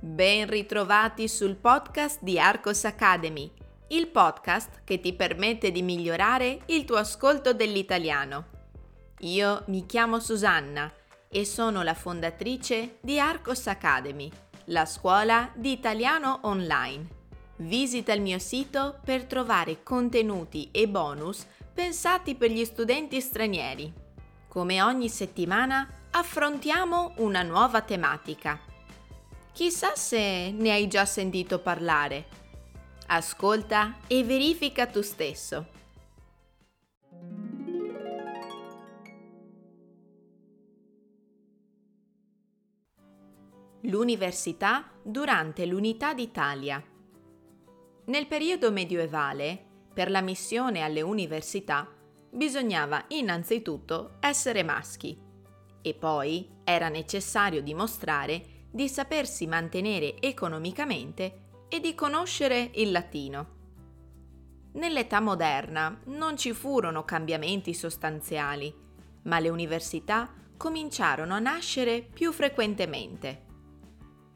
Ben ritrovati sul podcast di Arcos Academy, il podcast che ti permette di migliorare il tuo ascolto dell'italiano. Io mi chiamo Susanna e sono la fondatrice di Arcos Academy, la scuola di italiano online. Visita il mio sito per trovare contenuti e bonus pensati per gli studenti stranieri. Come ogni settimana affrontiamo una nuova tematica. Chissà se ne hai già sentito parlare. Ascolta e verifica tu stesso. L'università durante l'Unità d'Italia. Nel periodo medievale, per la missione alle università, bisognava innanzitutto essere maschi e poi era necessario dimostrare di sapersi mantenere economicamente e di conoscere il latino. Nell'età moderna non ci furono cambiamenti sostanziali, ma le università cominciarono a nascere più frequentemente.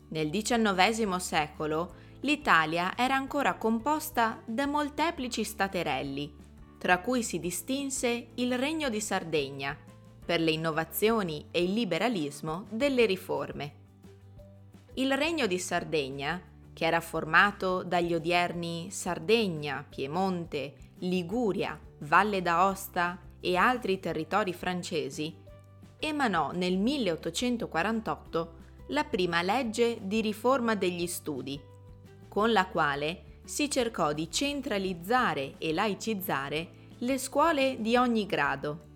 Nel XIX secolo l'Italia era ancora composta da molteplici staterelli, tra cui si distinse il Regno di Sardegna, per le innovazioni e il liberalismo delle riforme. Il regno di Sardegna, che era formato dagli odierni Sardegna, Piemonte, Liguria, Valle d'Aosta e altri territori francesi, emanò nel 1848 la prima legge di riforma degli studi, con la quale si cercò di centralizzare e laicizzare le scuole di ogni grado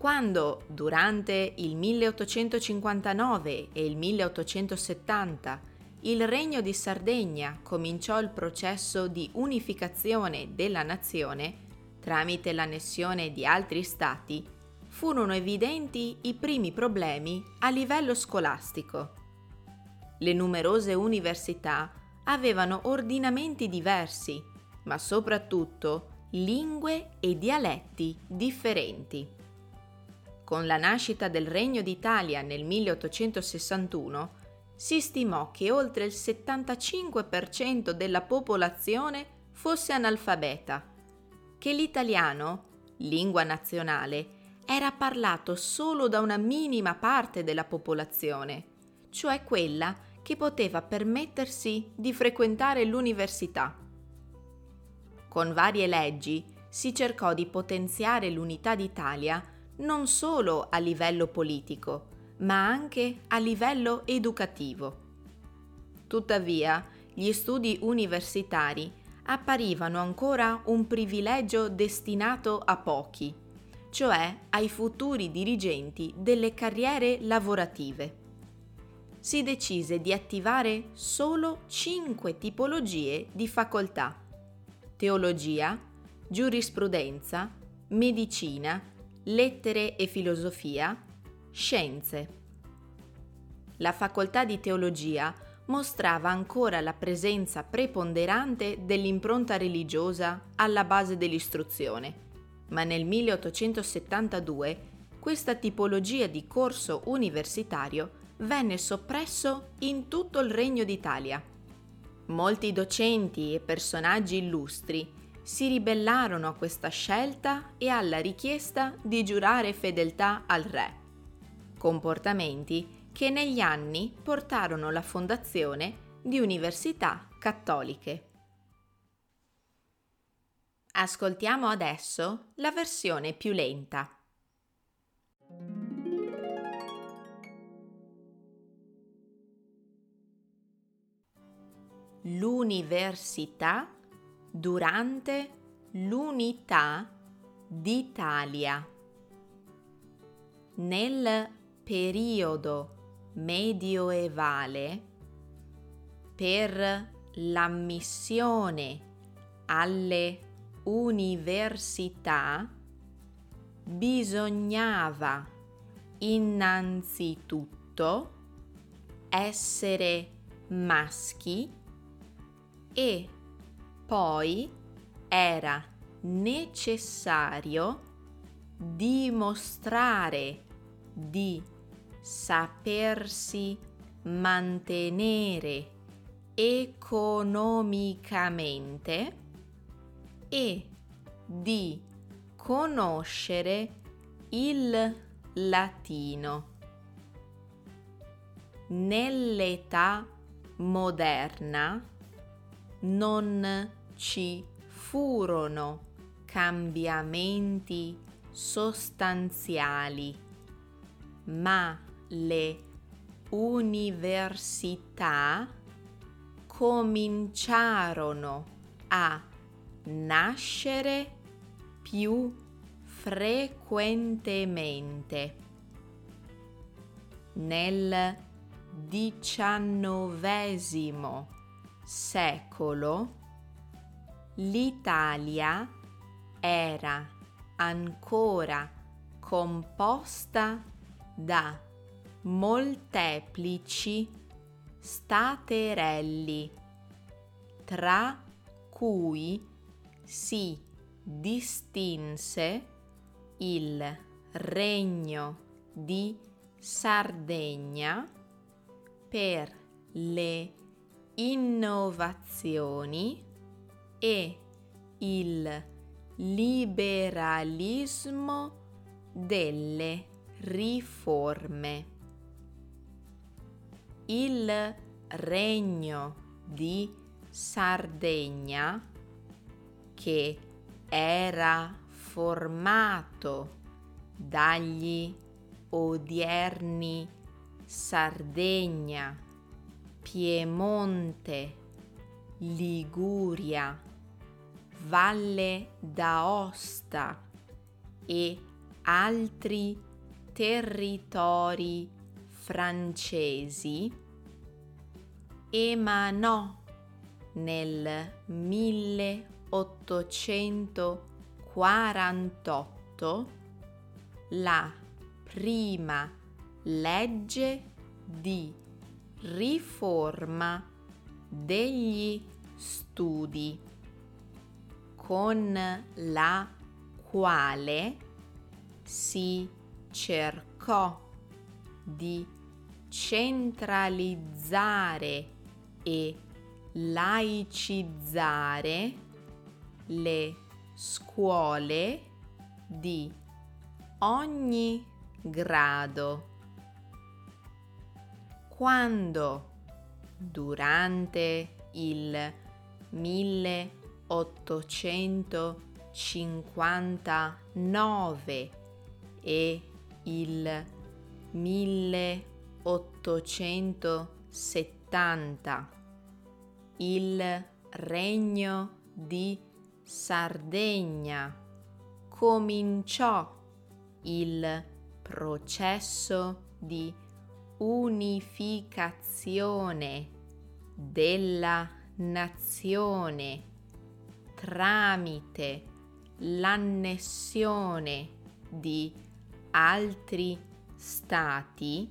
quando, durante il 1859 e il 1870, il Regno di Sardegna cominciò il processo di unificazione della nazione tramite l'annessione di altri stati, furono evidenti i primi problemi a livello scolastico. Le numerose università avevano ordinamenti diversi, ma soprattutto lingue e dialetti differenti con la nascita del Regno d'Italia nel 1861, si stimò che oltre il 75% della popolazione fosse analfabeta, che l'italiano, lingua nazionale, era parlato solo da una minima parte della popolazione, cioè quella che poteva permettersi di frequentare l'università. Con varie leggi si cercò di potenziare l'unità d'Italia non solo a livello politico, ma anche a livello educativo. Tuttavia, gli studi universitari apparivano ancora un privilegio destinato a pochi, cioè ai futuri dirigenti delle carriere lavorative. Si decise di attivare solo cinque tipologie di facoltà: teologia, giurisprudenza, medicina, lettere e filosofia, scienze. La facoltà di teologia mostrava ancora la presenza preponderante dell'impronta religiosa alla base dell'istruzione, ma nel 1872 questa tipologia di corso universitario venne soppresso in tutto il Regno d'Italia. Molti docenti e personaggi illustri si ribellarono a questa scelta e alla richiesta di giurare fedeltà al re. Comportamenti che negli anni portarono la fondazione di università cattoliche. Ascoltiamo adesso la versione più lenta. L'università durante l'unità d'Italia. Nel periodo medioevale, per l'ammissione alle università, bisognava innanzitutto essere maschi e poi era necessario dimostrare di sapersi mantenere economicamente e di conoscere il latino. Nell'età moderna non ci furono cambiamenti sostanziali, ma le università cominciarono a nascere più frequentemente. Nel XIX secolo l'Italia era ancora composta da molteplici staterelli, tra cui si distinse il regno di Sardegna per le innovazioni e il liberalismo delle riforme. Il regno di Sardegna, che era formato dagli odierni Sardegna, Piemonte, Liguria, Valle d'Aosta e altri territori francesi, emanò nel 1848 la prima legge di riforma degli studi con la quale si cercò di centralizzare e laicizzare le scuole di ogni grado. Quando durante il 1859 e il 1870 il regno di Sardegna. Cominciò il processo di unificazione della nazione tramite l'annessione di altri stati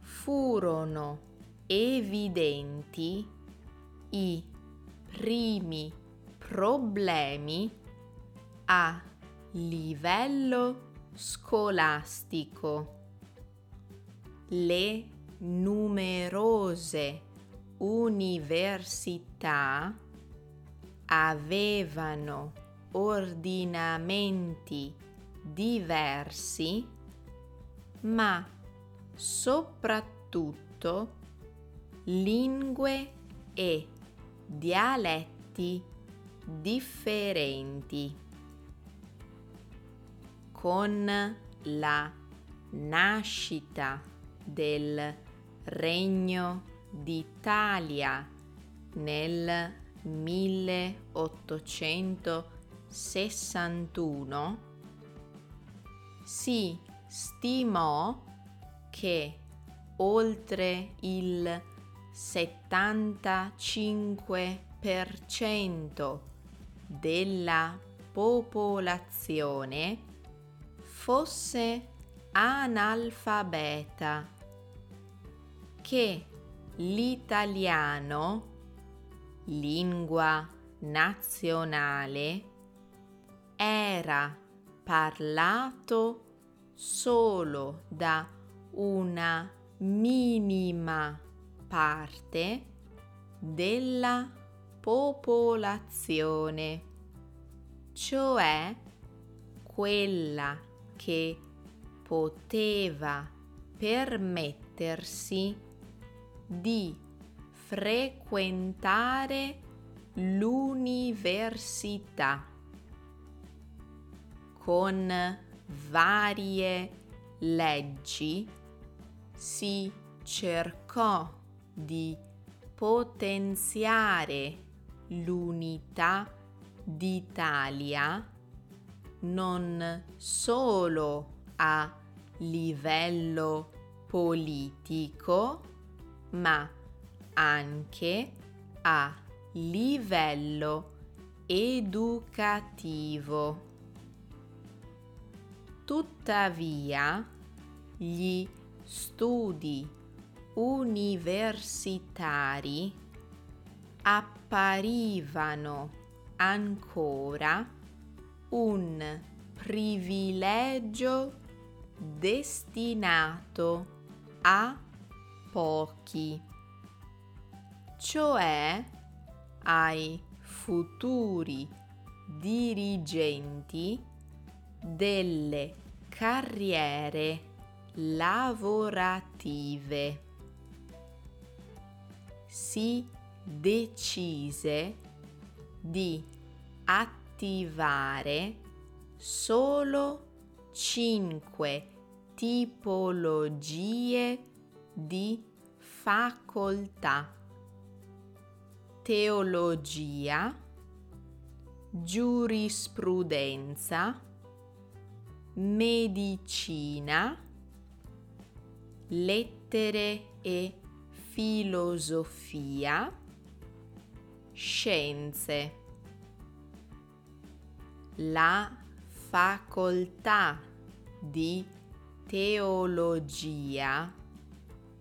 furono evidenti i primi problemi a livello scolastico. Le numerose università avevano ordinamenti diversi, ma soprattutto lingue e dialetti differenti. Con la nascita del Regno d'Italia nel 1861 si stimò che oltre il 75% della popolazione fosse analfabeta, che l'italiano, lingua nazionale, era parlato solo da una minima parte della popolazione, cioè quella che poteva permettersi di frequentare l'università con varie leggi si cercò di potenziare l'unità d'Italia non solo a livello politico, ma anche a livello educativo. Tuttavia, gli studi universitari apparivano ancora un privilegio destinato a pochi, cioè ai futuri dirigenti delle carriere lavorative. Si decise di attivare solo cinque tipologie di facoltà. Teologia, giurisprudenza, medicina, lettere e filosofia, scienze. La facoltà di teologia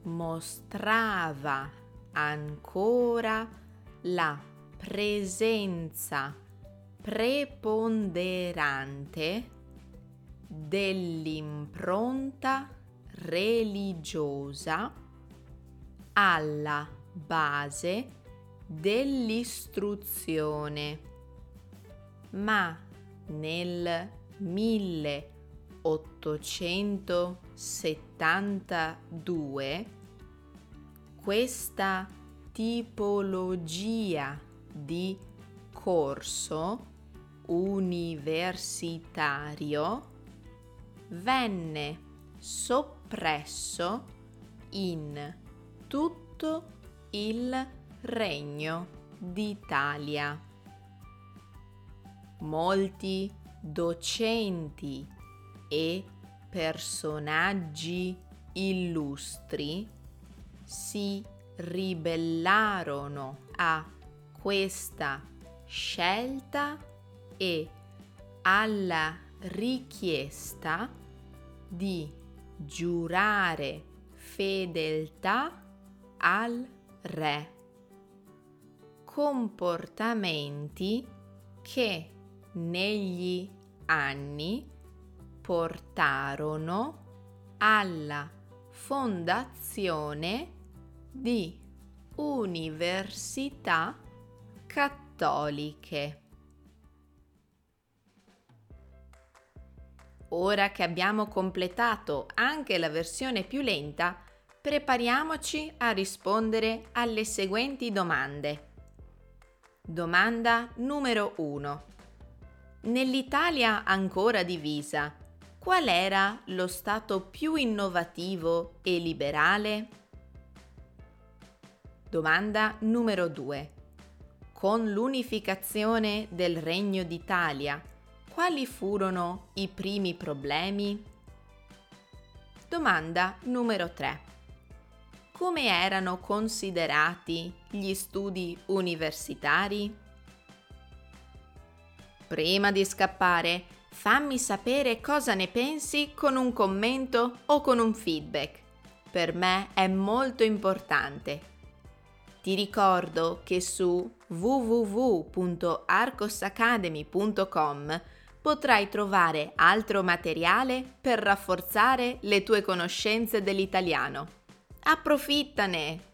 mostrava ancora la presenza preponderante dell'impronta religiosa alla base dell'istruzione, ma nel 1872 questa tipologia di corso universitario venne soppresso in tutto il Regno d'Italia. Molti docenti e personaggi illustri si ribellarono a questa scelta e alla richiesta di giurare fedeltà al re. Comportamenti che negli anni portarono alla fondazione di università cattoliche. Ora che abbiamo completato anche la versione più lenta, prepariamoci a rispondere alle seguenti domande. Domanda numero 1. Nell'Italia ancora divisa, qual era lo Stato più innovativo e liberale? Domanda numero 2. Con l'unificazione del Regno d'Italia, quali furono i primi problemi? Domanda numero 3. Come erano considerati gli studi universitari? Prima di scappare, fammi sapere cosa ne pensi con un commento o con un feedback. Per me è molto importante. Ti ricordo che su www.arcosacademy.com potrai trovare altro materiale per rafforzare le tue conoscenze dell'italiano. Approfittane!